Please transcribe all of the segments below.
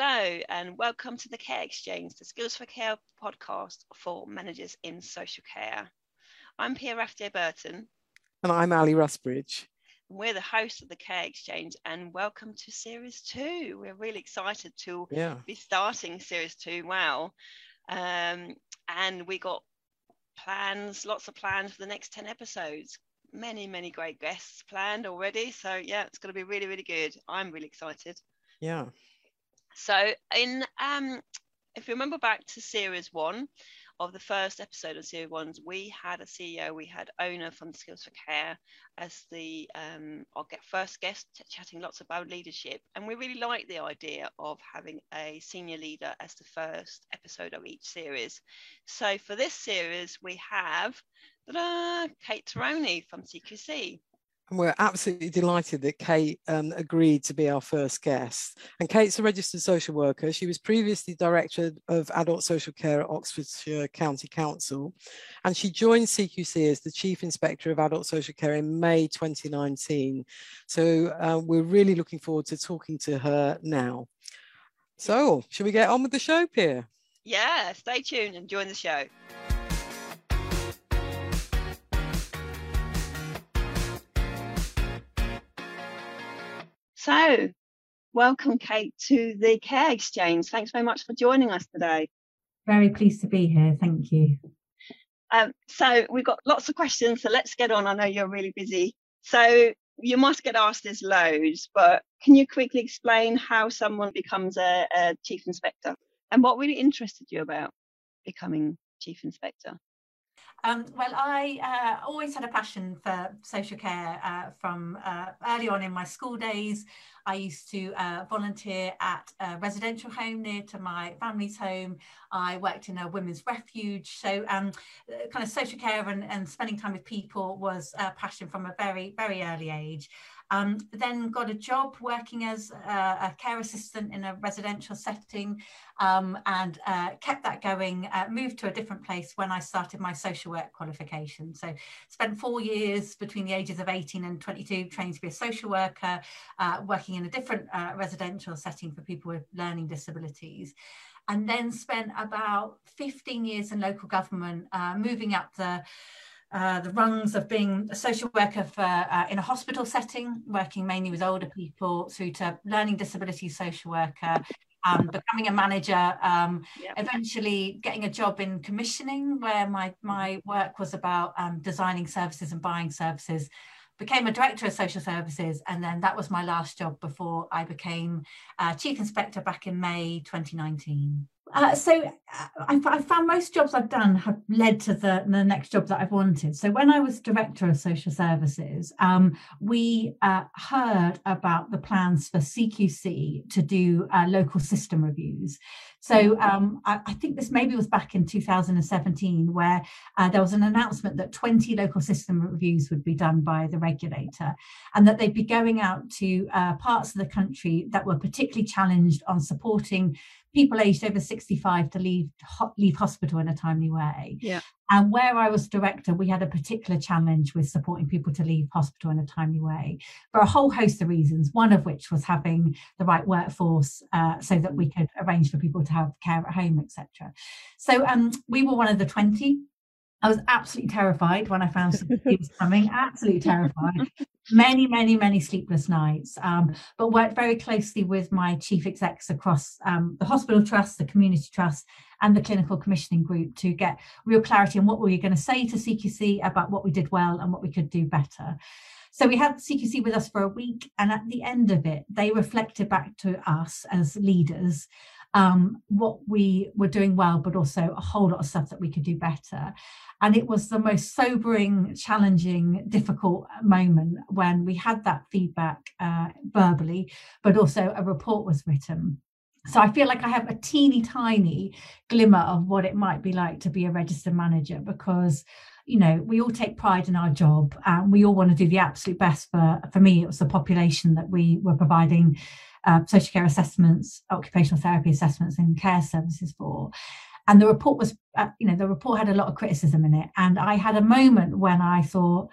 Hello, and welcome to the Care Exchange, the Skills for Care podcast for managers in social care. I'm Pia Rathje Burton. And I'm Ali Rusbridge. We're the hosts of the Care Exchange, and welcome to Series 2. We're really excited to yeah. be starting Series 2. Wow. Um, and we got plans, lots of plans for the next 10 episodes. Many, many great guests planned already. So, yeah, it's going to be really, really good. I'm really excited. Yeah. So, in um, if you remember back to series one of the first episode of series one, we had a CEO, we had Oonagh from Skills for Care as the um, our first guest, chatting lots about leadership, and we really liked the idea of having a senior leader as the first episode of each series. So for this series, we have Kate Terroni from CQC. And we're absolutely delighted that Kate um, agreed to be our first guest. And Kate's a registered social worker. She was previously Director of Adult Social Care at Oxfordshire County Council. And she joined CQC as the Chief Inspector of Adult Social Care in May 2019. So uh, we're really looking forward to talking to her now. So, should we get on with the show, Pia? Yeah, stay tuned and join the show. So, welcome, Kate, to the Care Exchange. Thanks very much for joining us today. Very pleased to be here. Thank you. Um, so, we've got lots of questions, so let's get on. I know you're really busy. So, you must get asked this loads, but can you quickly explain how someone becomes a, a chief inspector and what really interested you about becoming chief inspector? Um, well, I uh, always had a passion for social care uh, from uh, early on in my school days. I used to uh, volunteer at a residential home near to my family's home. I worked in a women's refuge. So, um, kind of social care and, and spending time with people was a passion from a very, very early age. Um, then got a job working as a, a care assistant in a residential setting um, and uh, kept that going, uh, moved to a different place when I started my social work qualification. So spent four years between the ages of 18 and 22 training to be a social worker, uh, working in a different uh, residential setting for people with learning disabilities and then spent about 15 years in local government, uh, moving up the uh, the rungs of being a social worker for uh, in a hospital setting, working mainly with older people, through to learning disability social worker, um, becoming a manager, um, yep. eventually getting a job in commissioning, where my my work was about um, designing services and buying services. Became a director of social services, and then that was my last job before I became uh, chief inspector back in May 2019. Uh, so uh, I, I, found most jobs I've done have led to the, the next job that I've wanted. So when I was director of social services, um, we uh, heard about the plans for CQC to do uh, local system reviews. So um, I, I, think this maybe was back in 2017 where uh, there was an announcement that 20 local system reviews would be done by the regulator and that they'd be going out to uh, parts of the country that were particularly challenged on supporting people aged over 65 to leave leave hospital in a timely way. Yeah. And where I was director, we had a particular challenge with supporting people to leave hospital in a timely way for a whole host of reasons. One of which was having the right workforce uh, so that we could arrange for people to have care at home, etc. So um, we were one of the 20 I was absolutely terrified when I found it was coming, absolutely terrified. Many, many, many sleepless nights, um, but worked very closely with my chief execs across um, the hospital trust, the community trust, and the clinical commissioning group to get real clarity on what we were going to say to CQC about what we did well and what we could do better. So we had CQC with us for a week, and at the end of it, they reflected back to us as leaders um, what we were doing well, but also a whole lot of stuff that we could do better. And it was the most sobering, challenging, difficult moment when we had that feedback uh, verbally, but also a report was written. So I feel like I have a teeny tiny glimmer of what it might be like to be a registered manager because you know we all take pride in our job and we all want to do the absolute best for for me it was the population that we were providing uh, social care assessments occupational therapy assessments and care services for and the report was uh, you know the report had a lot of criticism in it and i had a moment when i thought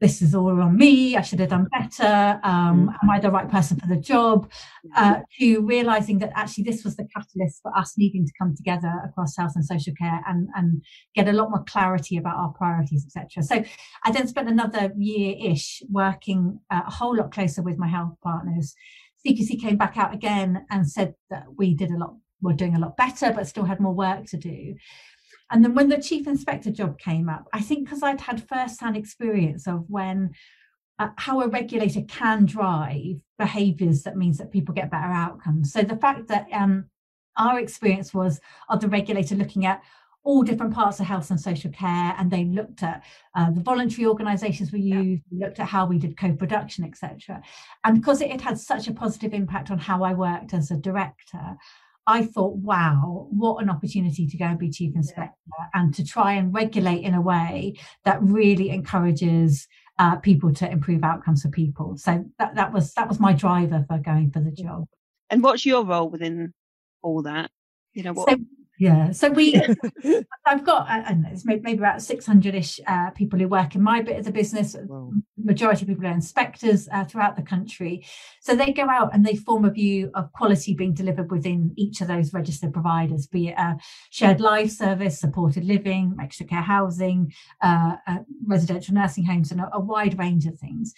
this is all on me. I should have done better. Um, am I the right person for the job? Uh, to realizing that actually this was the catalyst for us needing to come together across health and social care and, and get a lot more clarity about our priorities, etc. So I then spent another year-ish working uh, a whole lot closer with my health partners. CQC came back out again and said that we did a lot, we're doing a lot better, but still had more work to do. And then when the chief inspector job came up, I think because I'd had first-hand experience of when uh, how a regulator can drive behaviours that means that people get better outcomes. So the fact that um, our experience was of the regulator looking at all different parts of health and social care, and they looked at uh, the voluntary organisations we used, yeah. looked at how we did co-production, etc. And because it had had such a positive impact on how I worked as a director, I thought, wow, what an opportunity to go and be chief inspector yeah. and to try and regulate in a way that really encourages uh, people to improve outcomes for people. So that, that was that was my driver for going for the job. And what's your role within all that? You know, what, so yeah so we i've got i don't know it's maybe, maybe about 600ish uh, people who work in my bit of the business wow. majority of people are inspectors uh, throughout the country so they go out and they form a view of quality being delivered within each of those registered providers be it a shared life service supported living extra care housing uh, uh residential nursing homes and a, a wide range of things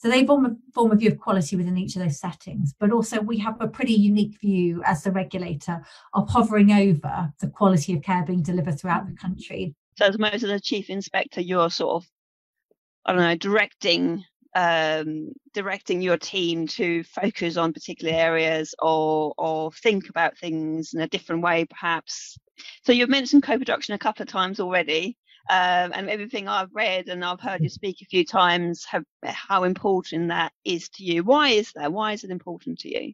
so they form a, form a view of quality within each of those settings, but also we have a pretty unique view as the regulator of hovering over the quality of care being delivered throughout the country. So as most of the chief inspector, you're sort of, I don't know, directing um, directing your team to focus on particular areas or or think about things in a different way, perhaps. So you've mentioned co-production a couple of times already um, and everything I've read and I've heard you speak a few times, have, how important that is to you. Why is that? Why is it important to you?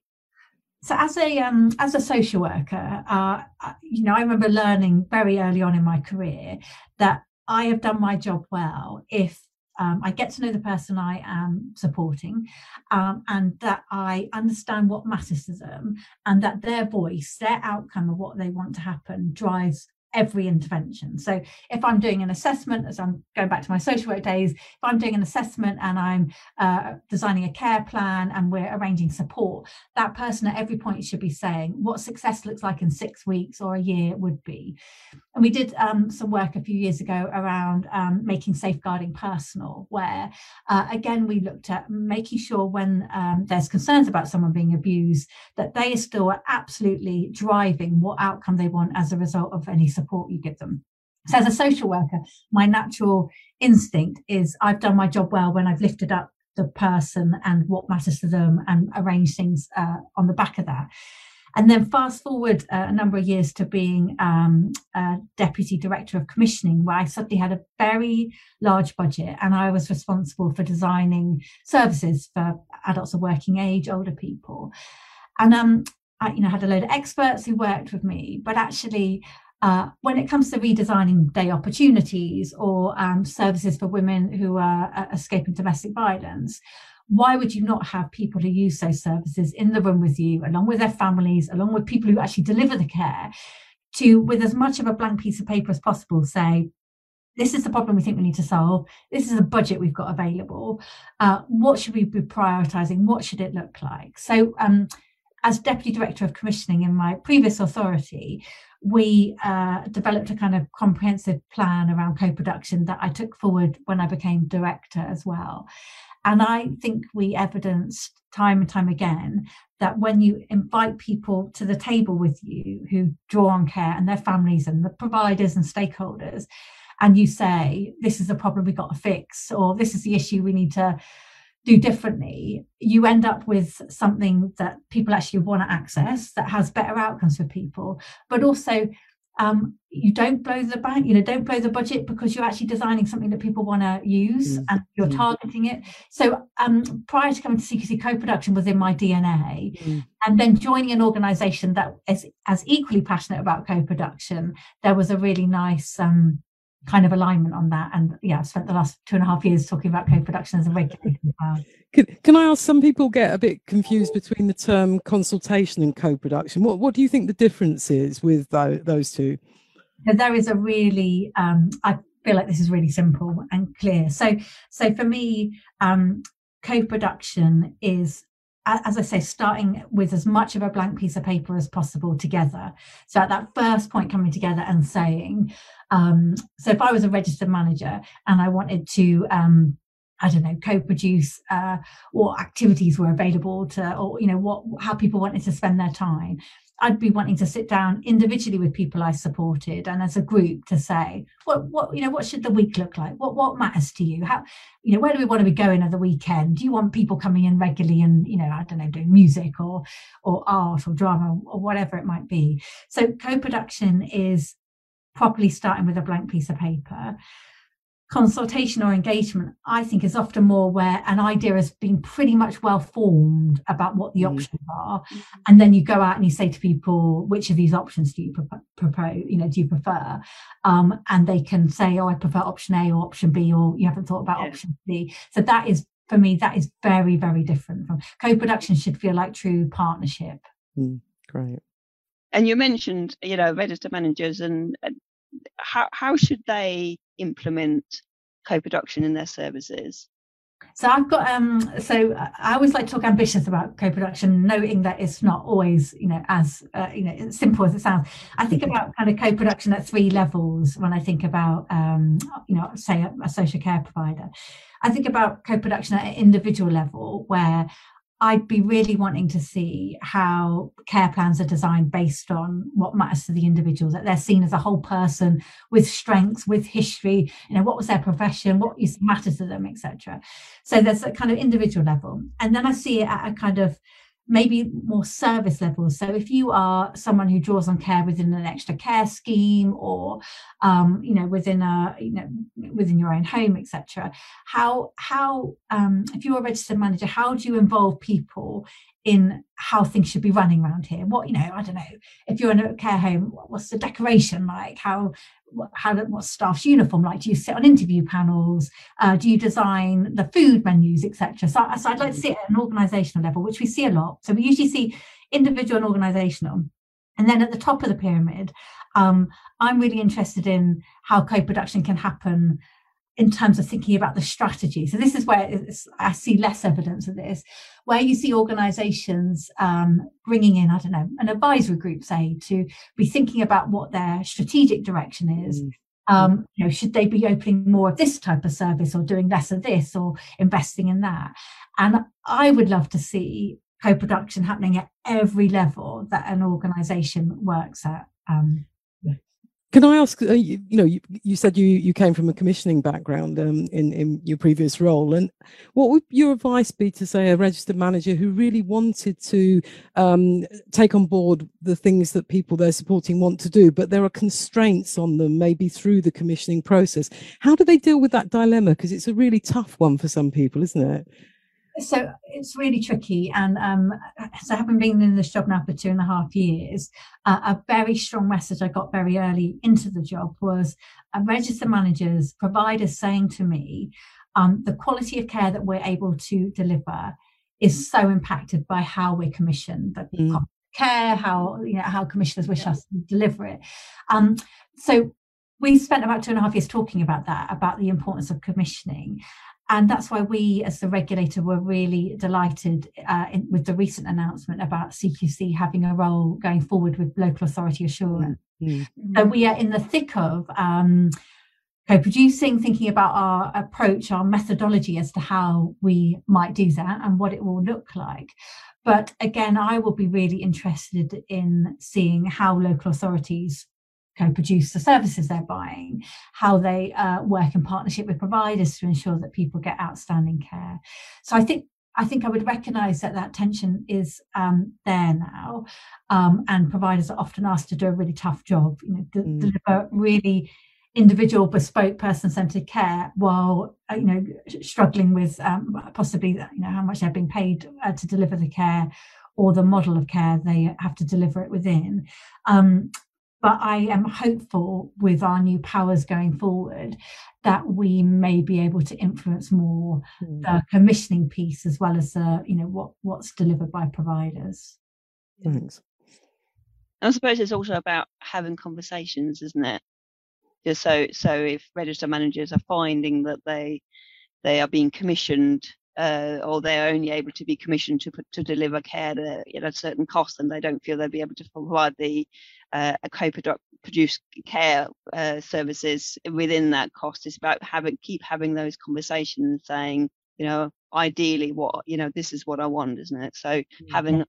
So as a um, as a social worker, uh, you know, I remember learning very early on in my career that I have done my job well if um, I get to know the person I am supporting, um, and that I understand what matters to them, and that their voice, their outcome of what they want to happen, drives every intervention. So if I'm doing an assessment, as I'm going back to my social work days, if I'm doing an assessment and I'm uh, designing a care plan and we're arranging support, that person at every point should be saying what success looks like in six weeks or a year would be. And we did um, some work a few years ago around um, making safeguarding personal, where uh, again we looked at making sure when um, there's concerns about someone being abused that they still are absolutely driving what outcome they want as a result of any support you give them. So, as a social worker, my natural instinct is I've done my job well when I've lifted up the person and what matters to them and arranged things uh, on the back of that. And then fast forward uh, a number of years to being um, deputy director of commissioning, where I suddenly had a very large budget and I was responsible for designing services for adults of working age, older people. And um, I, you know, had a load of experts who worked with me, but actually uh, when it comes to redesigning day opportunities or um, services for women who are uh, escaping domestic violence, why would you not have people who use those services in the room with you, along with their families, along with people who actually deliver the care, to, with as much of a blank piece of paper as possible, say, this is the problem we think we need to solve. This is the budget we've got available. Uh, what should we be prioritizing? What should it look like? So, um, as deputy director of commissioning in my previous authority, we uh, developed a kind of comprehensive plan around co-production that I took forward when I became director as well. And I think we evidenced time and time again that when you invite people to the table with you who draw on care and their families and the providers and stakeholders, and you say, this is the problem we've got to fix, or this is the issue we need to do differently, you end up with something that people actually want to access that has better outcomes for people, but also um, you don't blow the bank, you know, don't blow the budget because you're actually designing something that people want to use mm. and you're mm. targeting it. So um, prior to coming to CQC co-production was in my DNA, mm. and then joining an organisation that is as equally passionate about co-production, there was a really nice um, kind of alignment on that. And yeah, I've spent the last two and a half years talking about co-production as a regulator. Can, can I ask? Some people get a bit confused between the term consultation and co-production. What what do you think the difference is with those two? There is a really um, I feel like this is really simple and clear. So, so for me, um, co-production is as I say, starting with as much of a blank piece of paper as possible together. So at that first point, coming together and saying, um, so if I was a registered manager and I wanted to, um, I don't know, co-produce uh, what activities were available to, or you know, what how people wanted to spend their time. I'd be wanting to sit down individually with people I supported and as a group to say, what what you know, what should the week look like? What what matters to you? How you know, where do we want to be going at the weekend? Do you want people coming in regularly and you know, I don't know, doing music or or art or drama or whatever it might be? So co-production is properly starting with a blank piece of paper consultation or engagement, I think, is often more where an idea has been pretty much well formed about what the mm. options are, and then you go out and you say to people, which of these options do you propose? You know, do you prefer? Um, and they can say, oh, I prefer option A or option B, or you haven't thought about yeah. option C. So that is, for me, that is very, very different from co-production. Should feel like true partnership. Mm, great. And you mentioned, you know, register managers and how how should they implement co-production in their services? So I've got um so I always like to talk ambitious about co-production, noting that it's not always you know as uh, you know simple as it sounds. I think about kind of co-production at three levels when I think about um you know say a, a social care provider. I think about co-production at an individual level where I'd be really wanting to see how care plans are designed based on what matters to the individuals, that they're seen as a whole person with strengths, with history, you know, what was their profession, what matters to them, etc. So there's a kind of individual level. And then I see it at a kind of maybe more service levels. So if you are someone who draws on care within an extra care scheme or um, you know within a you know within your own home, etc. How how um, if you're a registered manager, how do you involve people in how things should be running around here? What you know, I don't know. If you're in a care home, what's the decoration like? How how what's staff's uniform like? Do you sit on interview panels? Uh, do you design the food menus, etc.? So, so I'd like to see it at an organisational level, which we see a lot. So we usually see individual and organisational, and then at the top of the pyramid, um, I'm really interested in how co-production can happen in terms of thinking about the strategy. So this is where I see less evidence of this, where you see organisations um, bringing in, I don't know, an advisory group, say, to be thinking about what their strategic direction is. Mm. Um, you know, should they be opening more of this type of service or doing less of this or investing in that? And I would love to see co-production happening at every level that an organisation works at. Um, can I ask? Uh, you, you, know, you, you, said you you came from a commissioning background um, in in your previous role, and what would your advice be to say a registered manager who really wanted to um, take on board the things that people they're supporting want to do, but there are constraints on them, maybe through the commissioning process? How do they deal with that dilemma? Because it's a really tough one for some people, isn't it? So it's really tricky and um, so having been in this job now for two and a half years uh, a very strong message i got very early into the job was uh, register managers providers saying to me um, the quality of care that we're able to deliver is so impacted by how we're commissioned that mm. care how you know how commissioners wish yeah. us to deliver it um, so we spent about two and a half years talking about that about the importance of commissioning and that's why we, as the regulator, were really delighted uh, in, with the recent announcement about CQC having a role going forward with local authority assurance. Mm-hmm. So we are in the thick of um, co-producing, thinking about our approach, our methodology as to how we might do that and what it will look like. But again, I will be really interested in seeing how local authorities co-produce the services they're buying, how they uh, work in partnership with providers to ensure that people get outstanding care. So I think I think I would recognise that that tension is um, there now, um, and providers are often asked to do a really tough job, you know, mm. deliver really individual, bespoke, person-centered care while uh, you know struggling with um, possibly you know how much they're being paid uh, to deliver the care or the model of care they have to deliver it within. Um, but I am hopeful with our new powers going forward that we may be able to influence more mm. the commissioning piece as well as the you know what what's delivered by providers. Thanks. I suppose it's also about having conversations, isn't it? Just so so if register managers are finding that they they are being commissioned uh, or they're only able to be commissioned to to deliver care at a certain cost, and they don't feel they'll be able to provide the uh, co-produced care uh, services within that cost. It's about having keep having those conversations, saying, you know, ideally, what you know, this is what I want, isn't it? So mm-hmm. having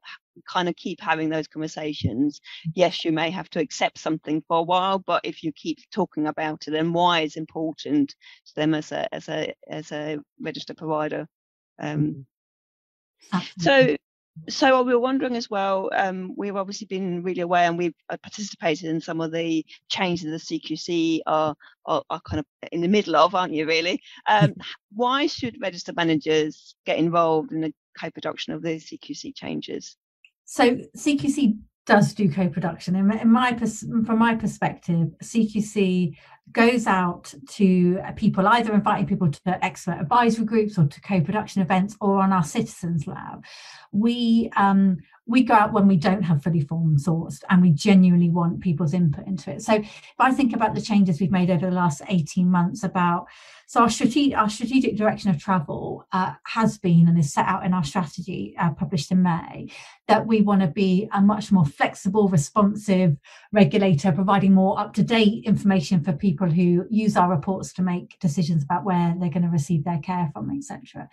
kind of keep having those conversations. Yes, you may have to accept something for a while, but if you keep talking about it, then why is important to them as a as a as a registered provider. Um, mm-hmm. so so we were wondering as well, um, we've obviously been really aware and we've uh, participated in some of the changes the CQC are, are, are, kind of in the middle of, aren't you, really? Um, why should register managers get involved in the co-production of the CQC changes? So CQC does do co-production. In, in my from my perspective, CQC goes out to people, either inviting people to expert advisory groups or to co-production events, or on our citizens lab. We um, we go out when we don't have fully formed sourced and we genuinely want people's input into it. So if I think about the changes we've made over the last 18 months about so our strategic our strategic direction of travel uh, has been and is set out in our strategy uh, published in May that we want to be a much more flexible, responsive regulator, providing more up to date information for people who use our reports to make decisions about where they're going to receive their care from, etc.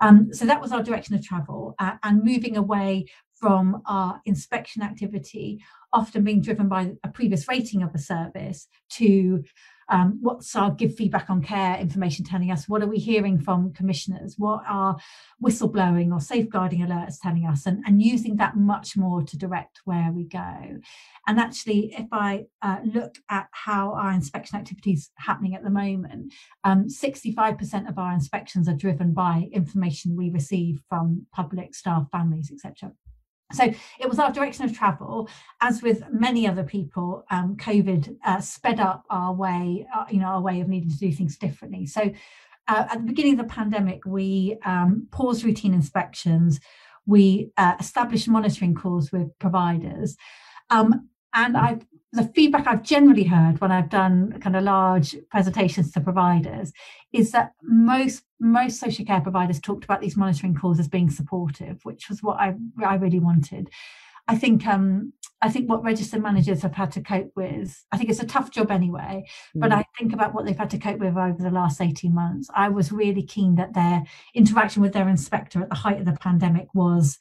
Um, so that was our direction of travel uh, and moving away from our inspection activity, often being driven by a previous rating of a service, to um, what's our give feedback on care information telling us? What are we hearing from commissioners? What are whistleblowing or safeguarding alerts telling us? And, and using that much more to direct where we go. And actually, if I uh, look at how our inspection activities happening at the moment, um, 65% of our inspections are driven by information we receive from public staff, families, etc. So it was our direction of travel. As with many other people, um, COVID uh, sped up our way, uh, you know, our way of needing to do things differently. So uh, at the beginning of the pandemic, we um, paused routine inspections. We uh, established monitoring calls with providers. Um, and I the feedback I've generally heard when I've done kind of large presentations to providers is that most most social care providers talked about these monitoring calls as being supportive, which was what I I really wanted. I think um, I think what register managers have had to cope with, I think it's a tough job anyway, mm. but I think about what they've had to cope with over the last 18 months. I was really keen that their interaction with their inspector at the height of the pandemic was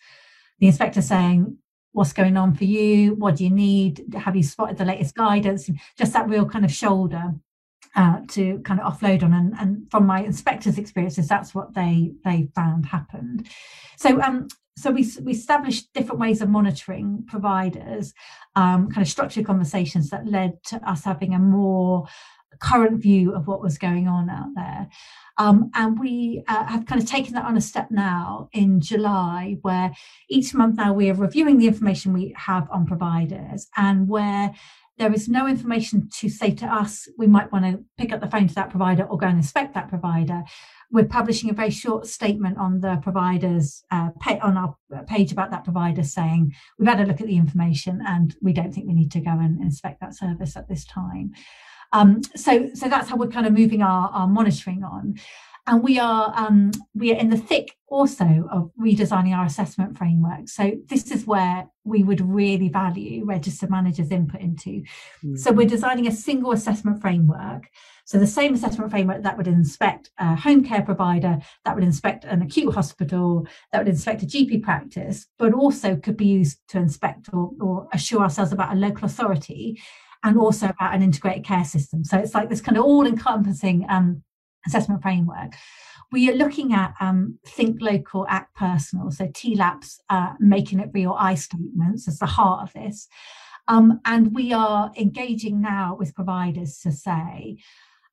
the inspector saying, what's going on for you what do you need have you spotted the latest guidance just that real kind of shoulder uh, to kind of offload on and, and from my inspectors experiences that's what they they found happened. So um so we, we established different ways of monitoring providers um, kind of structured conversations that led to us having a more current view of what was going on out there um, and we uh, have kind of taken that on a step now in July, where each month now we are reviewing the information we have on providers and where there is no information to say to us, we might want to pick up the phone to that provider or go and inspect that provider. We're publishing a very short statement on the provider's uh, pay, on our page about that provider saying we've had a look at the information and we don't think we need to go and inspect that service at this time. Um, so, so that's how we're kind of moving our, our monitoring on. And we are um, we are in the thick also of redesigning our assessment framework. So this is where we would really value register managers' input into. Mm-hmm. So we're designing a single assessment framework. So the same assessment framework that would inspect a home care provider, that would inspect an acute hospital, that would inspect a GP practice, but also could be used to inspect or, or assure ourselves about a local authority and also about an integrated care system. So it's like this kind of all encompassing um, assessment framework. We are looking at um, think local, act personal. So TLAPs, uh, making it real I statements as the heart of this. Um, and we are engaging now with providers to say,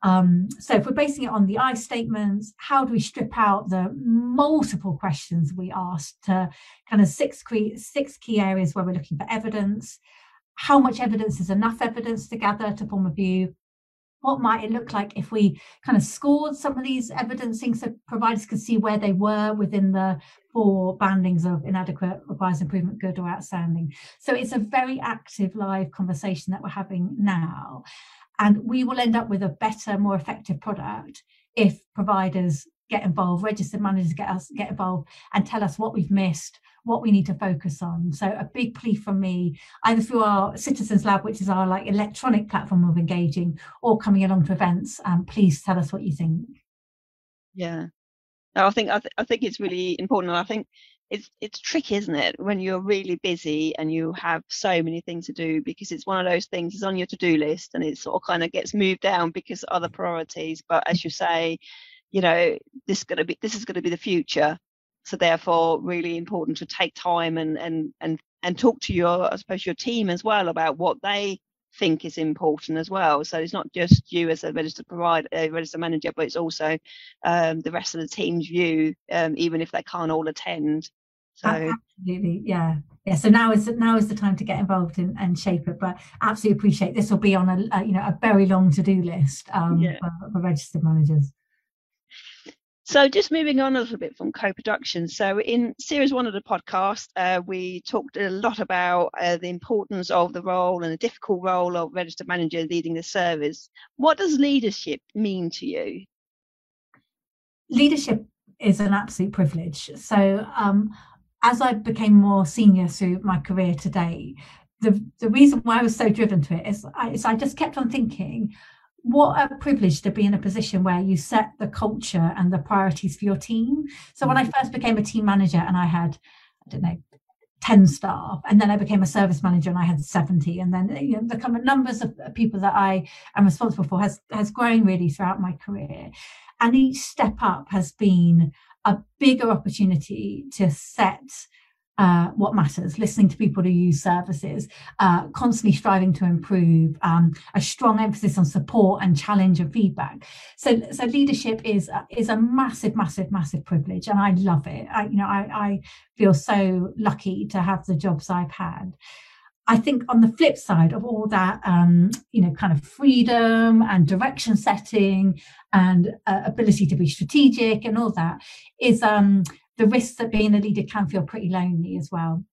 um, so if we're basing it on the I statements, how do we strip out the multiple questions we asked to kind of six key, six key areas where we're looking for evidence, how much evidence is enough evidence to gather to form a view? What might it look like if we kind of scored some of these evidencing so providers could see where they were within the four bandings of inadequate requires improvement good or outstanding? So it's a very active live conversation that we're having now And we will end up with a better, more effective product if providers get involved, registered managers get us get involved and tell us what we've missed, what we need to focus on. So a big plea from me, either through our Citizens Lab, which is our like electronic platform of engaging, or coming along to events, um, please tell us what you think. Yeah, no, I think I, th- I think it's really important. And I think it's it's tricky, isn't it, when you're really busy and you have so many things to do because it's one of those things is on your to-do list and it sort of kind of gets moved down because other priorities. But as you say, you know, this is going to be this is going to be the future. So therefore, really important to take time and and and and talk to your I suppose your team as well about what they think is important as well. So it's not just you as a registered provider, a registered manager, but it's also um, the rest of the team's view, um, even if they can't all attend. So absolutely, yeah, yeah. So now is now is the time to get involved in, and shape it. But absolutely appreciate this will be on a, a you know a very long to do list um, yeah. for, for registered managers. So, just moving on a little bit from co production. So, in series one of the podcast, uh, we talked a lot about uh, the importance of the role and the difficult role of registered manager leading the service. What does leadership mean to you? Leadership is an absolute privilege. So, um, as I became more senior through my career today, the, the reason why I was so driven to it is I, is I just kept on thinking, what a privilege to be in a position where you set the culture and the priorities for your team. So when I mm. first became a team manager and I had, I don't know, 10 staff and then I became a service manager and I had 70 and then you know the kind of numbers of people that I am responsible for has has grown really throughout my career and each step up has been a bigger opportunity to set uh, what matters, listening to people who use services, uh, constantly striving to improve, um, a strong emphasis on support and challenge and feedback. So, so leadership is is a massive, massive, massive privilege, and I love it. I, you know, I, I feel so lucky to have the jobs I've had. I think on the flip side of all that, um, you know, kind of freedom and direction setting and uh, ability to be strategic and all that is um, the risks that being a leader can feel pretty lonely as well.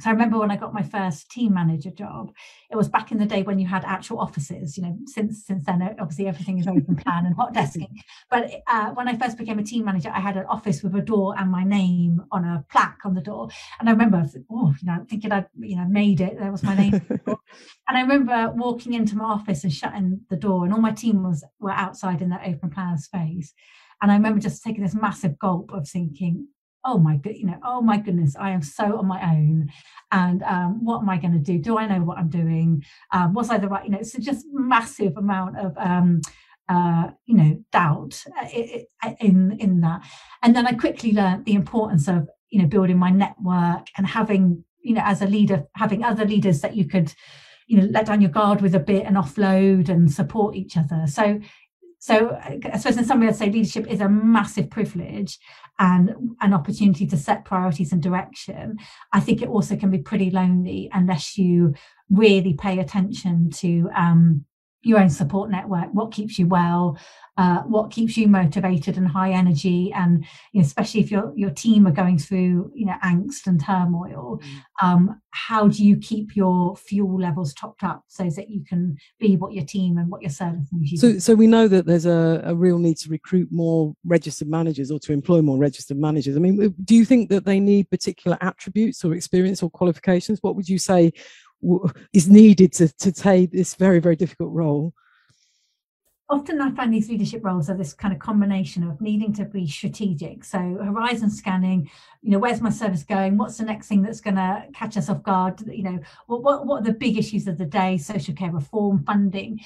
So I remember when I got my first team manager job, it was back in the day when you had actual offices. You know, since since then, obviously everything is open plan and hot desking. But uh, when I first became a team manager, I had an office with a door and my name on a plaque on the door. And I remember, oh, you know, thinking I'd you know made it. There was my name. and I remember walking into my office and shutting the door, and all my team was were outside in that open plan space. And I remember just taking this massive gulp of thinking, oh my good you know oh my goodness i am so on my own and um, what am i going to do? Do i know what i'm doing? Um, was i the right you know so just massive amount of um, uh, you know doubt uh, in in that. And then i quickly learned the importance of you know building my network and having you know as a leader having other leaders that you could you know let down your guard with a bit and offload and support each other. So so I suppose in some way I'd say leadership is a massive privilege and an opportunity to set priorities and direction. I think it also can be pretty lonely unless you really pay attention to um, your own support network, what keeps you well, uh, what keeps you motivated and high energy, and you know, especially if your your team are going through you know angst and turmoil, mm. um, how do you keep your fuel levels topped up so that you can be what your team and what your service needs so, so we know that there's a, a real need to recruit more registered managers or to employ more registered managers. I mean, do you think that they need particular attributes or experience or qualifications? What would you say is needed to, to take this very, very difficult role? Often I find these leadership roles are this kind of combination of needing to be strategic. So horizon scanning, you know, where's my service going? What's the next thing that's going to catch us off guard? You know, what, what, what are the big issues of the day? Social care reform, funding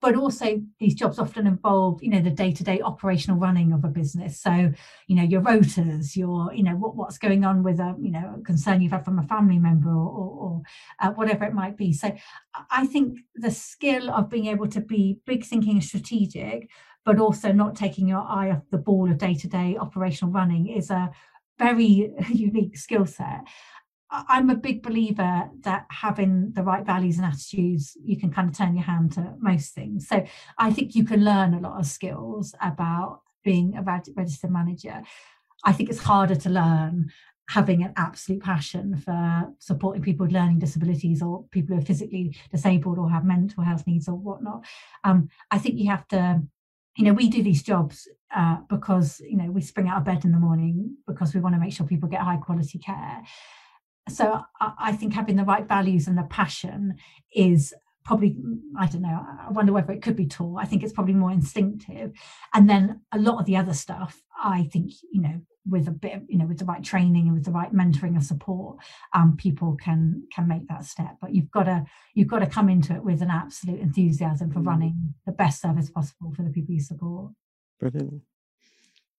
but also these jobs often involve you know the day-to-day operational running of a business. So you know your rotas your you know what, what's going on with a you know a concern you've had from a family member or, or, or uh, whatever it might be. So i think the skill of being able to be big thinking and strategic but also not taking your eye off the ball of day-to-day operational running is a very unique skill set I'm a big believer that having the right values and attitudes, you can kind of turn your hand to most things. So I think you can learn a lot of skills about being a registered manager. I think it's harder to learn having an absolute passion for supporting people with learning disabilities or people who are physically disabled or have mental health needs or whatnot. Um, I think you have to, you know, we do these jobs uh, because, you know, we spring out of bed in the morning because we want to make sure people get high quality care. So I, I think having the right values and the passion is probably i don't know i wonder whether it could be taught. I think it's probably more instinctive. And then a lot of the other stuff i think you know with a bit of, you know with the right training and with the right mentoring and support um people can can make that step. But you've got to you've got to come into it with an absolute enthusiasm for mm. running the best service possible for the people you support. Brilliant.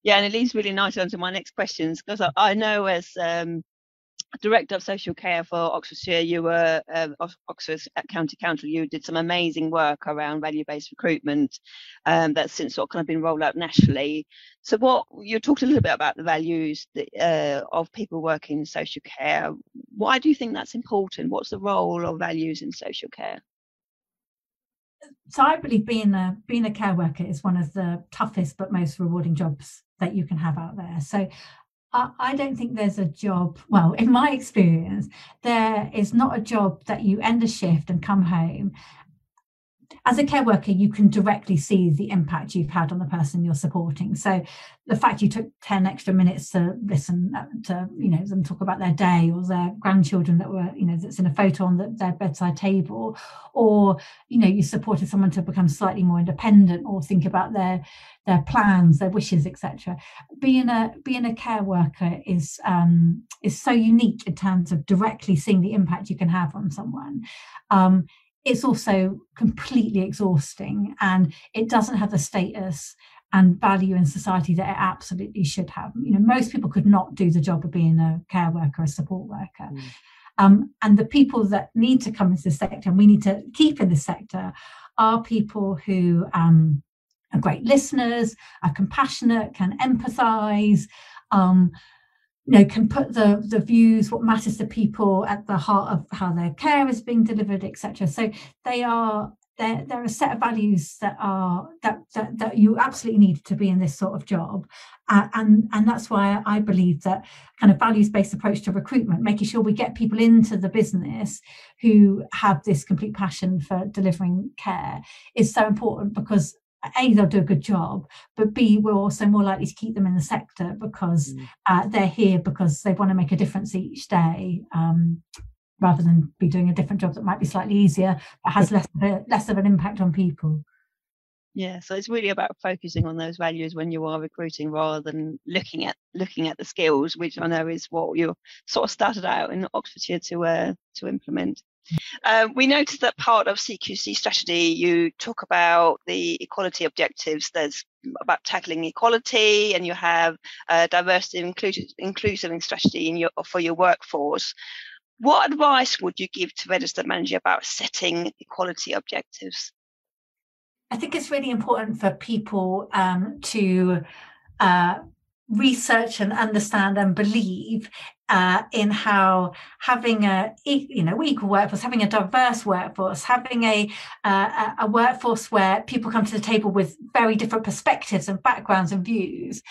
Yeah and it leads really nicely onto my next questions because I, I know as um director of social care for Oxfordshire, you were uh, Oxford County Council. You did some amazing work around value-based recruitment um, that's since sort of kind of been rolled out nationally. So, what you talked a little bit about the values that, uh, of people working in social care. Why do you think that's important? What's the role of values in social care? So, I believe being a being a care worker is one of the toughest but most rewarding jobs that you can have out there. So I don't think there's a job, well, in my experience, there is not a job that you end a shift and come home as a care worker, you can directly see the impact you've had on the person you're supporting. So the fact you took 10 extra minutes to listen uh, to, you know, them talk about their day or their grandchildren that were, you know, that's in a photo on the, their bedside table, or, you know, you supported someone to become slightly more independent or think about their their plans, their wishes, etc. Being a being a care worker is um, is so unique in terms of directly seeing the impact you can have on someone. Um, it's also completely exhausting and it doesn't have the status and value in society that it absolutely should have. You know, most people could not do the job of being a care worker, a support worker. Mm. Um, and the people that need to come into the sector and we need to keep in the sector are people who um, are great listeners, are compassionate, can empathize, um, you know can put the the views what matters to people at the heart of how their care is being delivered etc so they are there there are a set of values that are that that, that you absolutely need to be in this sort of job. Uh, and and that's why i believe that kind of values based approach to recruitment making sure we get people into the business who have this complete passion for delivering care is so important because a they'll do a good job but b we're also more likely to keep them in the sector because mm. uh, they're here because they want to make a difference each day um, rather than be doing a different job that might be slightly easier but has less of a, less of an impact on people yeah so it's really about focusing on those values when you are recruiting rather than looking at looking at the skills which i know is what you sort of started out in oxfordshire to uh, to implement um, we noticed that part of CQC strategy, you talk about the equality objectives. There's about tackling equality, and you have uh, diversity and inclusive, inclusive strategy in your, for your workforce. What advice would you give to registered manager about setting equality objectives? I think it's really important for people um, to uh, research and understand and believe uh, in how having a you know equal workforce, having a diverse workforce, having a uh, a workforce where people come to the table with very different perspectives and backgrounds and views.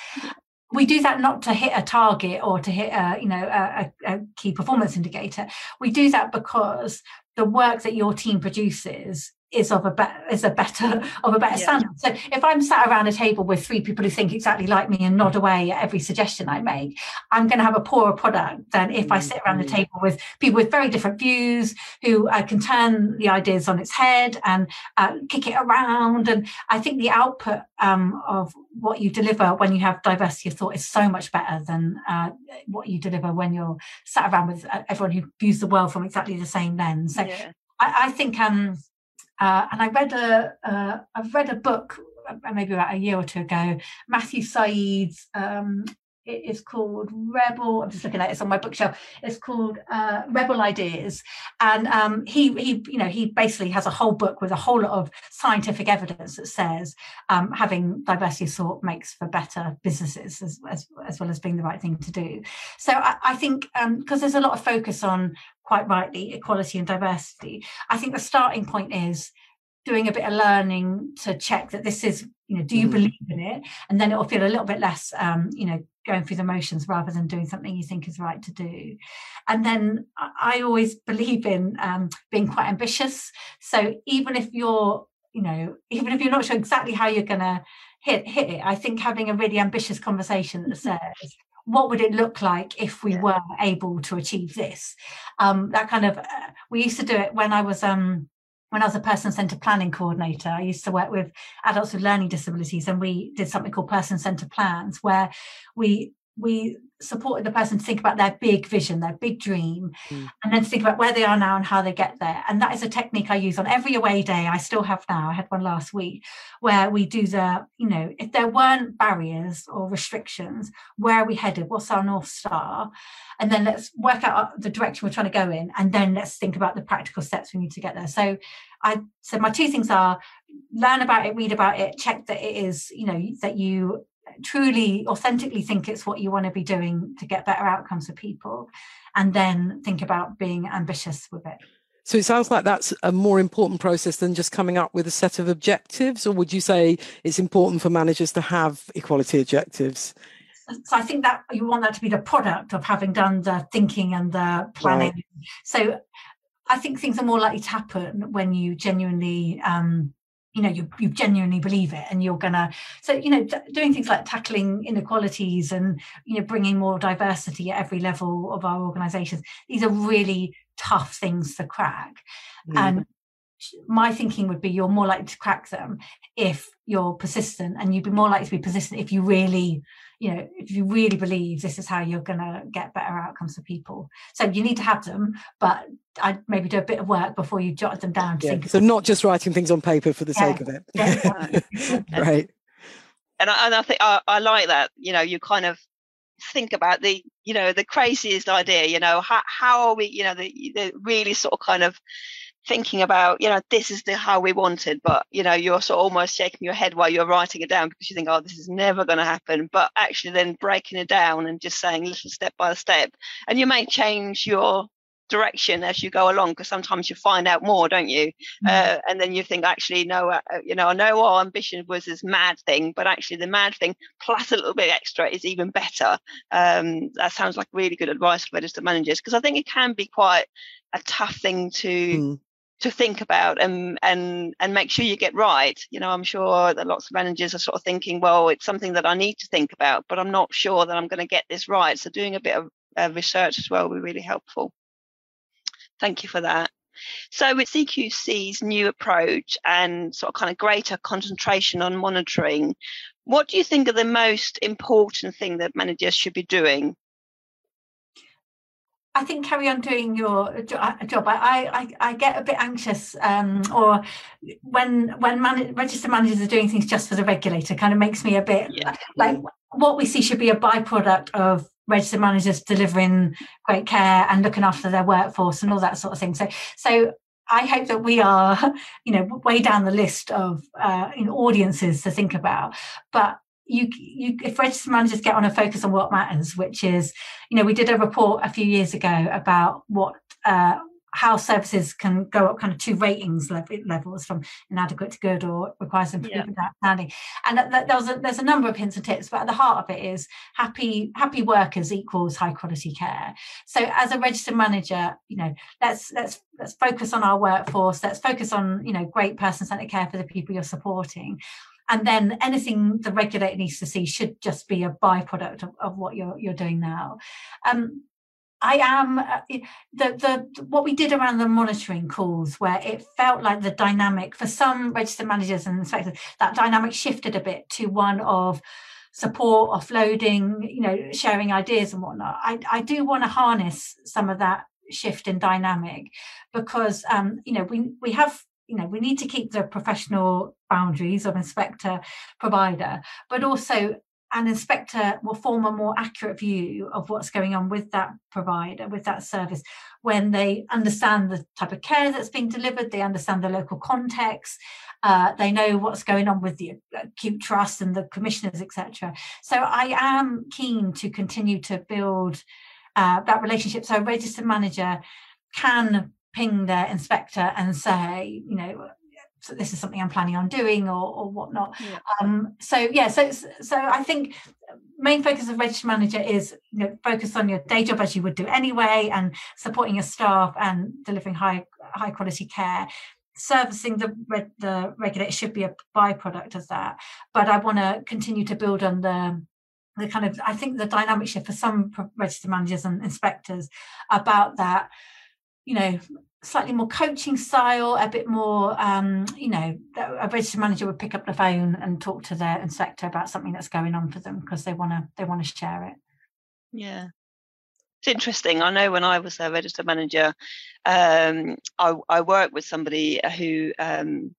We do that not to hit a target or to hit a you know a, a key performance indicator. We do that because the work that your team produces is of a better is a better of a better yeah. standard. So if I'm sat around a table with three people who think exactly like me and nod away at every suggestion I make, I'm going to have a poorer product than if I sit around the mm-hmm. table with people with very different views who uh, can turn the ideas on its head and uh, kick it around. And I think the output um, of what you deliver when you have diversity of thought is so much better than uh, what you deliver when you're sat around with uh, everyone who views the world from exactly the same lens. So yeah. I, I think um, uh, and I read a uh, I've read a book uh, maybe about a year or two ago, Matthew Syed's. Um, it is called Rebel. I'm just looking at it. It's on my bookshelf. It's called uh, Rebel Ideas, and um, he he you know he basically has a whole book with a whole lot of scientific evidence that says um, having diversity of thought makes for better businesses as, as, as well as being the right thing to do. So I, I think because um, there's a lot of focus on quite rightly, equality and diversity. I think the starting point is doing a bit of learning to check that this is you know do you mm. believe in it? And then it will feel a little bit less um, you know going through the motions rather than doing something you think is right to do. And then i always believe in um, being quite ambitious. So even if you're you know even if you're not sure exactly how you're going to hit hit it i think having a really ambitious conversation that says what would it look like if we were able to achieve this? Um, that kind of uh, we used to do it when i was um, when I was a person centered planning coordinator, I used to work with adults with learning disabilities, and we did something called person centered plans, where we we supported the person to think about their big vision, their big dream, mm. and then to think about where they are now and how they get there. And that is a technique I use on every away day. I still have now. I had one last week where we do the, you know, if there weren't barriers or restrictions, where are we headed? What's our North Star? And then let's work out the direction we're trying to go in. And then let's think about the practical steps we need to get there. So I so my two things are learn about it, read about it, check that it is, you know, that you truly authentically think it's what you want to be doing to get better outcomes for people and then think about being ambitious with it so it sounds like that's a more important process than just coming up with a set of objectives or would you say it's important for managers to have equality objectives so I think that you want that to be the product of having done the thinking and the planning. Right. So I think things are more likely to happen when you genuinely um, you know you, you genuinely believe it and you're gonna so you know doing things like tackling inequalities and you know bringing more diversity at every level of our organizations these are really tough things to crack mm. and my thinking would be you're more likely to crack them if you're persistent and you'd be more likely to be persistent if you really you know if you really believe this is how you're going to get better outcomes for people so you need to have them but i'd maybe do a bit of work before you jot them down yeah. so not just writing things on paper for the yeah. sake of it yeah. right and I, and I think I, I like that you know you kind of think about the you know the craziest idea you know how, how are we you know the, the really sort of kind of thinking about, you know, this is the how we wanted, but you know, you're sort of almost shaking your head while you're writing it down because you think, oh, this is never going to happen. But actually, then breaking it down and just saying little step by step, and you may change your direction as you go along because sometimes you find out more don't you mm-hmm. uh, and then you think actually no uh, uh, you know i know our ambition was this mad thing but actually the mad thing plus a little bit extra is even better um, that sounds like really good advice for registered managers because i think it can be quite a tough thing to mm to think about and and and make sure you get right. You know i'm sure that lots of managers are sort of thinking well it's something that i need to think about but i'm not sure that i'm going to get this right. So doing a bit of uh, research as well will be really helpful. Thank you for that. So with cqc's new approach and sort of kind of greater concentration on monitoring what do you think are the most important thing that managers should be doing I think carry on doing your uh, job. I I, I get a bit anxious, um, or when when man- register managers are doing things just for the regulator, kind of makes me a bit yeah. like what we see should be a byproduct of register managers delivering great care and looking after their workforce and all that sort of thing. So so I hope that we are, you know, way down the list of uh, know, audiences to think about. But you, you if registered managers get on a focus on what matters, which is, you know, we did a report a few years ago about what uh, how services can go up kind of two ratings levels from inadequate to good or requires improvement yeah. outstanding. And that, there's a, there's a number of hints and tips but at the heart of it is happy happy workers equals high quality care. So as a registered manager you know let's let's let's focus on our workforce let's focus on you know great person-centered care for the people you're supporting and then anything the regulator needs to see should just be a byproduct of, of what you're you're doing now. Um, I am uh, the the what we did around the monitoring calls, where it felt like the dynamic for some registered managers and inspectors, that dynamic shifted a bit to one of support, offloading, you know, sharing ideas and whatnot. I I do want to harness some of that shift in dynamic because um, you know we we have you know we need to keep the professional boundaries of inspector provider but also an inspector will form a more accurate view of what's going on with that provider with that service. When they understand the type of care that's being delivered they understand the local context uh, they know what's going on with the acute trust and the commissioners etc so i am keen to continue to build uh, that relationship. So a registered manager can ping their inspector and say, you know, so this is something I'm planning on doing or, or whatnot. Yeah. Um, so yeah, so so I think main focus of register manager is you know, focus on your day job as you would do anyway, and supporting your staff and delivering high high quality care. Servicing the the regulator should be a byproduct of that, but I want to continue to build on the the kind of I think the dynamic shift for some register managers and inspectors about that, you know, slightly more coaching style, a bit more, um, you know, a register manager would pick up the phone and talk to their inspector about something that's going on for them because they want to they want to share it. Yeah. It's interesting. I know when I was a register manager, um, I, I worked with somebody who um,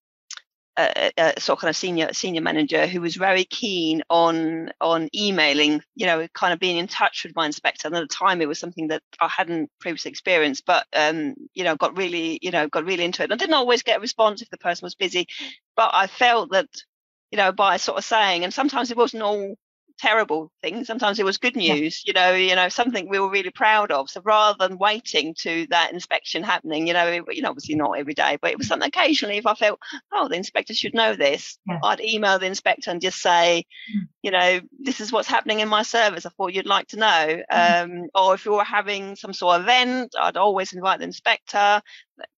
a, sort of kind of senior senior manager who was very keen on on emailing, you know, kind of being in touch with my inspector. And at the time, it was something that I hadn't previously experienced, but um, you know, got really, you know, got really into it. I didn't always get a response if the person was busy, but I felt that, you know, by sort of saying, and sometimes it wasn't all terrible thing. Sometimes it was good news, yeah. you know, you know, something we were really proud of. So rather than waiting to that inspection happening, you know, it, you know, obviously not every day, but it was something occasionally if I felt, oh, the inspector should know this, yeah. I'd email the inspector and just say, mm. you know, this is what's happening in my service. I thought you'd like to know. Mm. Um, or if you were having some sort of event, I'd always invite the inspector.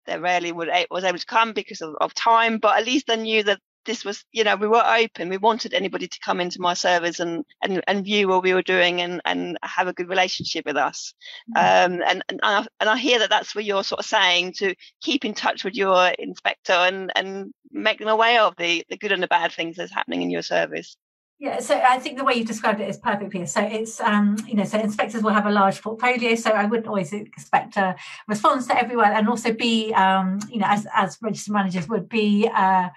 They rarely would was able to come because of, of time, but at least I knew that this was, you know, we were open. We wanted anybody to come into my service and and, and view what we were doing and, and have a good relationship with us. Mm-hmm. Um, and and I, and I hear that that's what you're sort of saying to keep in touch with your inspector and and make them aware of the the good and the bad things that's happening in your service. Yeah, so I think the way you've described it is perfect, Pia. So it's, um, you know, so inspectors will have a large portfolio. So I wouldn't always expect a response to everyone, and also be, um, you know, as as register managers would be. Uh,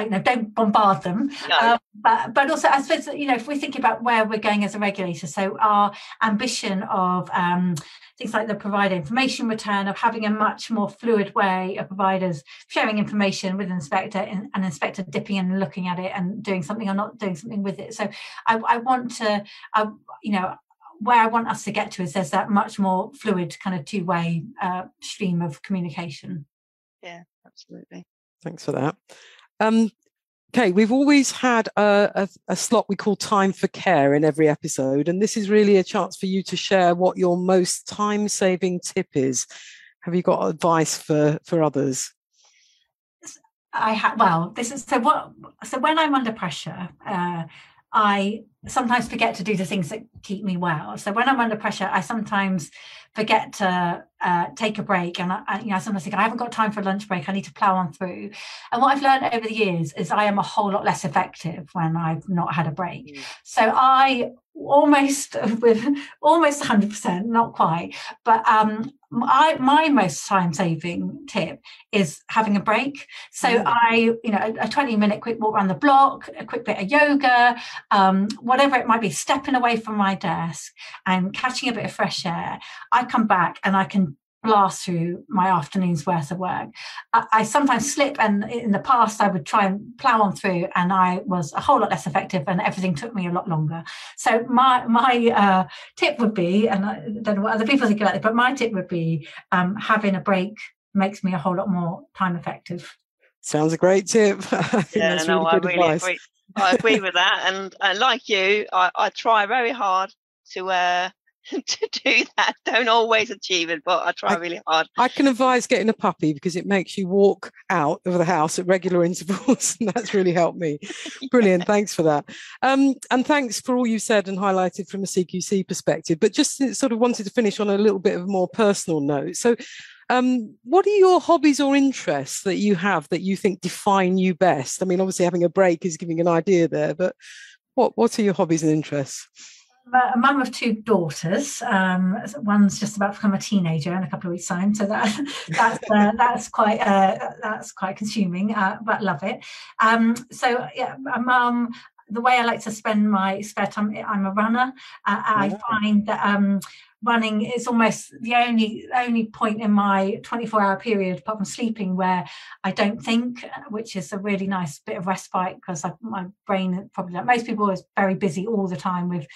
you know, don't bombard them. No. Um, but but also, I suppose you know, if we think about where we're going as a regulator, so our ambition of um, things like the provider information return, of having a much more fluid way of providers sharing information with an inspector and an inspector dipping in and looking at it and doing something or not doing something with it. So I, I want to, I, you know, where I want us to get to is there's that much more fluid kind of two way uh, stream of communication. Yeah, absolutely. Thanks for that. Um, okay, we've always had a, a, a, slot we call Time for Care in every episode, and this is really a chance for you to share what your most time saving tip is. Have you got advice for, for others? I have, well, this is so what, so when I'm under pressure, uh, I sometimes forget to do the things that keep me well. So when I'm under pressure, I sometimes forget to uh, take a break, and I, you know, I sometimes think I haven't got time for a lunch break. I need to plow on through. And what I've learned over the years is I am a whole lot less effective when I've not had a break. Mm. So I almost with almost 100% not quite but um I, my most time saving tip is having a break so mm. i you know a, a, 20 minute quick walk around the block a quick bit of yoga um, whatever it might be stepping away from my desk and catching a bit of fresh air i come back and i can blast through my afternoon's worth of work. I, I, sometimes slip, and in the past, I would try and plow on through, and I was a whole lot less effective, and everything took me a lot longer. So my my uh, tip would be, and I don't know what other people think about it, but my tip would be um, having a break makes me a whole lot more time effective. Sounds a great tip. yeah, no, really I really advice. agree. I agree with that, and, and like you, I, I try very hard to uh, to do that. Don't always achieve it, but I try I, really hard. I can advise getting a puppy because it makes you walk out of the house at regular intervals, and that's really helped me. Brilliant. yeah. Thanks for that. Um, and thanks for all you said and highlighted from a CQC perspective. But just sort of wanted to finish on a little bit of a more personal note. So, um, what are your hobbies or interests that you have that you think define you best? I mean, obviously, having a break is giving an idea there, but what what are your hobbies and interests? a mum of two daughters. Um, one's just about to become a teenager in a couple of weeks' time, so that that's uh, that's quite uh, that's quite consuming, uh, but love it. Um, so yeah, a mum. The way I like to spend my spare time, I'm a runner. Uh, I find that um, running is almost the only only point in my 24 hour period apart from sleeping where i don't think which is a really nice bit of respite because my brain probably like most people is very busy all the time with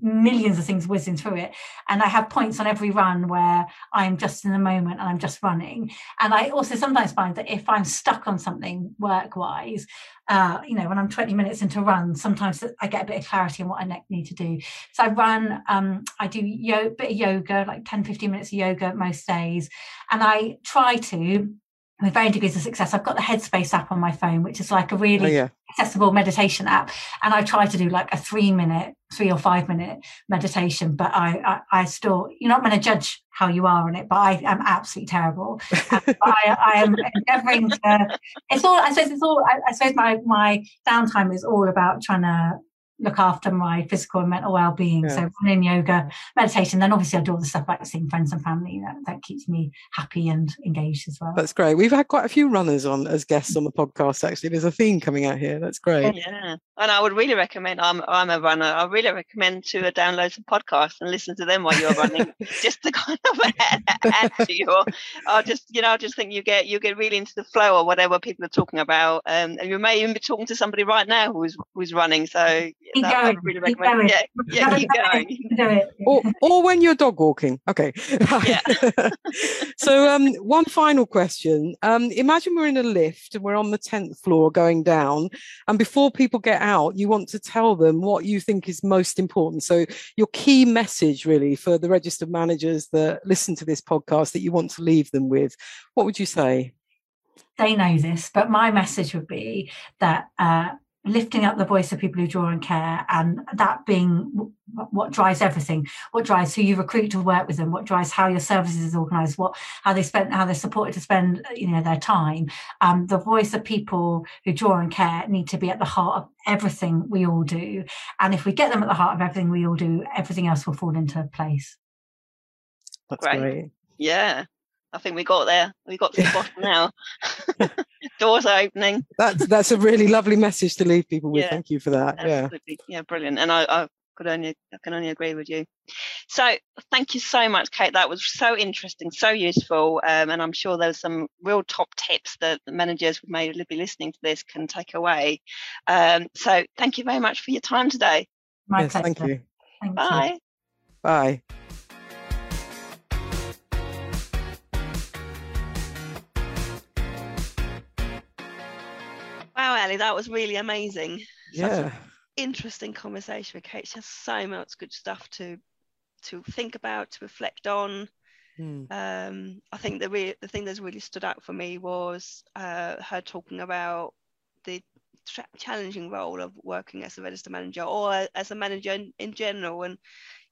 millions of things whizzing through it. And I have points on every run where I'm just in the moment and I'm just running. And I also sometimes find that if I'm stuck on something work wise, uh, you know, when I'm 20 minutes into run, sometimes I get a bit of clarity on what I need to do. So I run, um, I do yo- bit of yoga, like 10, 15 minutes of yoga most days. And I try to with varying degrees of success. I've got the Headspace app on my phone, which is like a really oh, yeah. accessible meditation app. And I try to do like a three minute, three or five minute meditation, but I, I, I still, you're not going to judge how you are on it, but I am absolutely terrible. I, I, am endeavoring to, it's all, I suppose it's all, I, I suppose my, my downtime is all about trying to look after my physical and mental well-being. Yeah. So running yoga, meditation, then obviously I do all the stuff like seeing friends and family. That, that keeps me happy and engaged as well. That's great. We've had quite a few runners on as guests on the podcast. Actually, there's a theme coming out here. That's great. Yeah, and I would really recommend. I'm I'm a runner. I really recommend to download some podcasts and listen to them while you're running, just to kind of add to your. I just you know I just think you get you get really into the flow or whatever people are talking about, um, and you may even be talking to somebody right now who's who's running. So keep going. Really keep going. Yeah, yeah, keep going. Do it. Or, or when you're dog walking. Okay. Yeah. so um, one final question. Um, imagine we're in a lift and we're on the 10th floor going down. And before people get out, you want to tell them what you think is most important. So your key message really for the registered managers that listen to this podcast that you want to leave them with, what would you say? They know this, but my message would be that uh, lifting up the voice of people who draw and care and that being what drives everything what drives who you recruit to work with them what drives how your services is organized what how they spend how they're supported to spend you know their time um, the voice of people who draw and care need to be at the heart of everything we all do and if we get them at the heart of everything we all do everything else will fall into place that's great, great. yeah I think we got there. We got to the bottom now. Doors are opening. That's that's a really lovely message to leave people with. Yeah, Thank you for that. Absolutely. Yeah. Yeah, brilliant. And I, I could only I can only agree with you. So thank you so much, Kate. That was so interesting, so useful, um, and I'm sure there's some real top tips that the managers who may be listening to this can take away. Um, so thank you very much for your time today. My yes, pleasure. Thank you. Thank Bye. You. Bye. Ellie, that was really amazing. Yeah. interesting conversation with Kate. She has so much good stuff to to think about, to reflect on. Hmm. Um, I think the re- the thing that's really stood out for me was uh, her talking about the tra- challenging role of working as a register manager or as a manager in, in general, and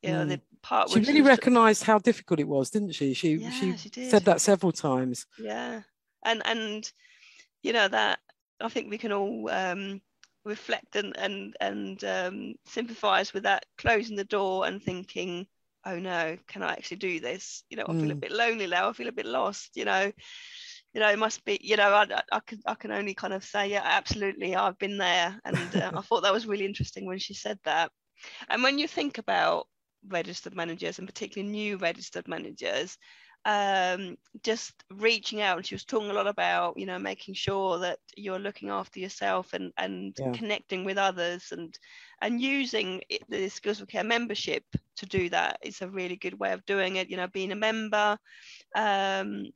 you know the hmm. part she really recognised how difficult it was, didn't she? She yeah, she, she said that several times. Yeah, and and you know that I think we can all um, reflect and and and um, sympathise with that closing the door and thinking, oh no, can I actually do this? You know, I feel a mm. bit lonely now. I feel a bit lost. You know, you know, it must be. You know, I, I can I can only kind of say, yeah, absolutely, I've been there, and uh, I thought that was really interesting when she said that. And when you think about registered managers and particularly new registered managers um, just reaching out and she was talking a lot about you know making sure that you're looking after yourself and and yeah. connecting with others and and using it, the skills for care membership to do that is a really good way of doing it you know being a member um,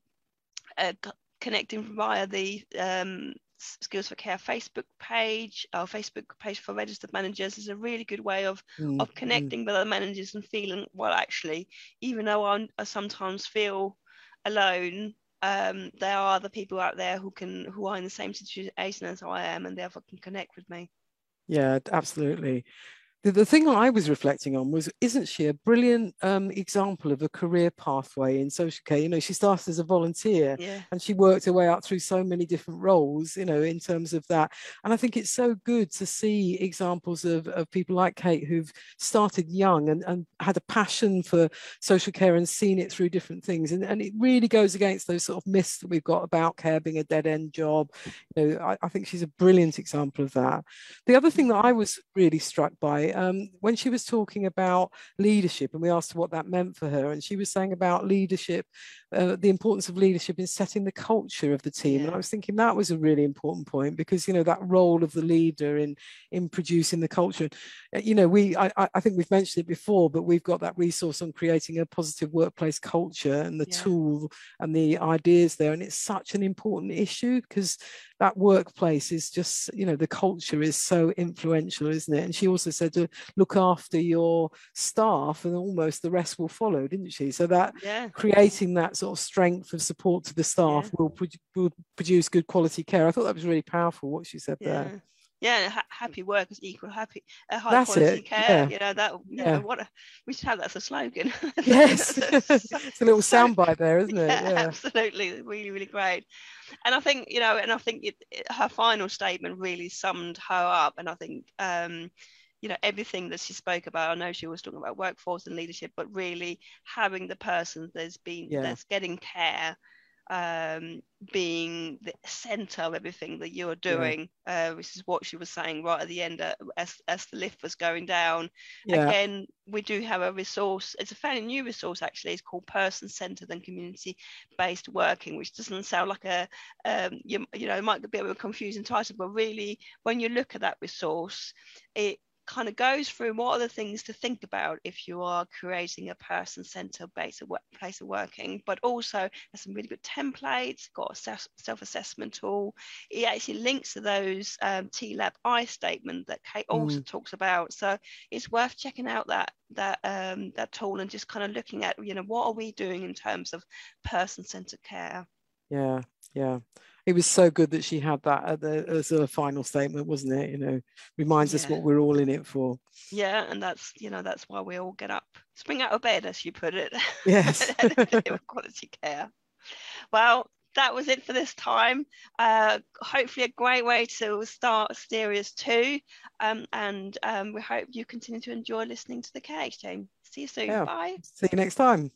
uh, connecting via the um, Skills for Care Facebook page, our Facebook page for registered managers is a really good way of mm, of mm. connecting mm. with other managers and feeling well. Actually, even though I'm, I sometimes feel alone, um, there are other people out there who can who are in the same situation as I am, and therefore can connect with me. Yeah, absolutely the, the thing I was reflecting on was, isn't she a brilliant um, example of a career pathway in social care? You know, she started as a volunteer yeah. and she worked her way up through so many different roles, you know, in terms of that. And I think it's so good to see examples of, of people like Kate who've started young and, and had a passion for social care and seen it through different things. And, and it really goes against those sort of myths that we've got about care being a dead end job. You know, I, I think she's a brilliant example of that. The other thing that I was really struck by um, when she was talking about leadership, and we asked her what that meant for her, and she was saying about leadership, uh, the importance of leadership in setting the culture of the team. Yeah. And I was thinking that was a really important point because you know that role of the leader in in producing the culture. Uh, you know, we I, I think we've mentioned it before, but we've got that resource on creating a positive workplace culture and the yeah. tool and the ideas there, and it's such an important issue because that workplace is just you know the culture is so influential isn't it and she also said to look after your staff and almost the rest will follow didn't she so that yeah. creating that sort of strength of support to the staff yeah. will, pro- will produce good quality care i thought that was really powerful what she said yeah. there yeah, ha- happy workers equal happy uh, high That's quality it. care. Yeah. You know that. You yeah. Know, what a, we should have that as a slogan. yes, it's a little soundbite there, isn't it? Yeah, yeah, absolutely, really, really great. And I think you know, and I think it, it, her final statement really summed her up. And I think um, you know everything that she spoke about. I know she was talking about workforce and leadership, but really having the person that's been yeah. that's getting care um, being the center of everything that you're doing, yeah. uh, which is what she was saying right at the end uh, as, as the lift was going down. Yeah. Again, we do have a resource, it's a fairly new resource actually, it's called person centered and community based working, which doesn't sound like a, um, you, you know, it might be a bit of a confusing title, but really when you look at that resource, it kind of goes through what are the things to think about if you are creating a person-centered base of work, place of working but also there's some really good templates got a self-assessment tool. It actually links to those um, TLAP I statement that Kate also mm. talks about. So it's worth checking out that that um, that tool and just kind of looking at you know what are we doing in terms of person-centered care yeah yeah it was so good that she had that the, as a final statement, wasn't it? You know, reminds yeah. us what we're all in it for. Yeah, and that's you know that's why we all get up, spring out of bed, as you put it. Yes. quality care. Well, that was it for this time. Uh, hopefully, a great way to start Series 2. Um, and um, we hope you continue to enjoy listening to the Care Exchange. See you soon. Yeah. Bye. See you next time.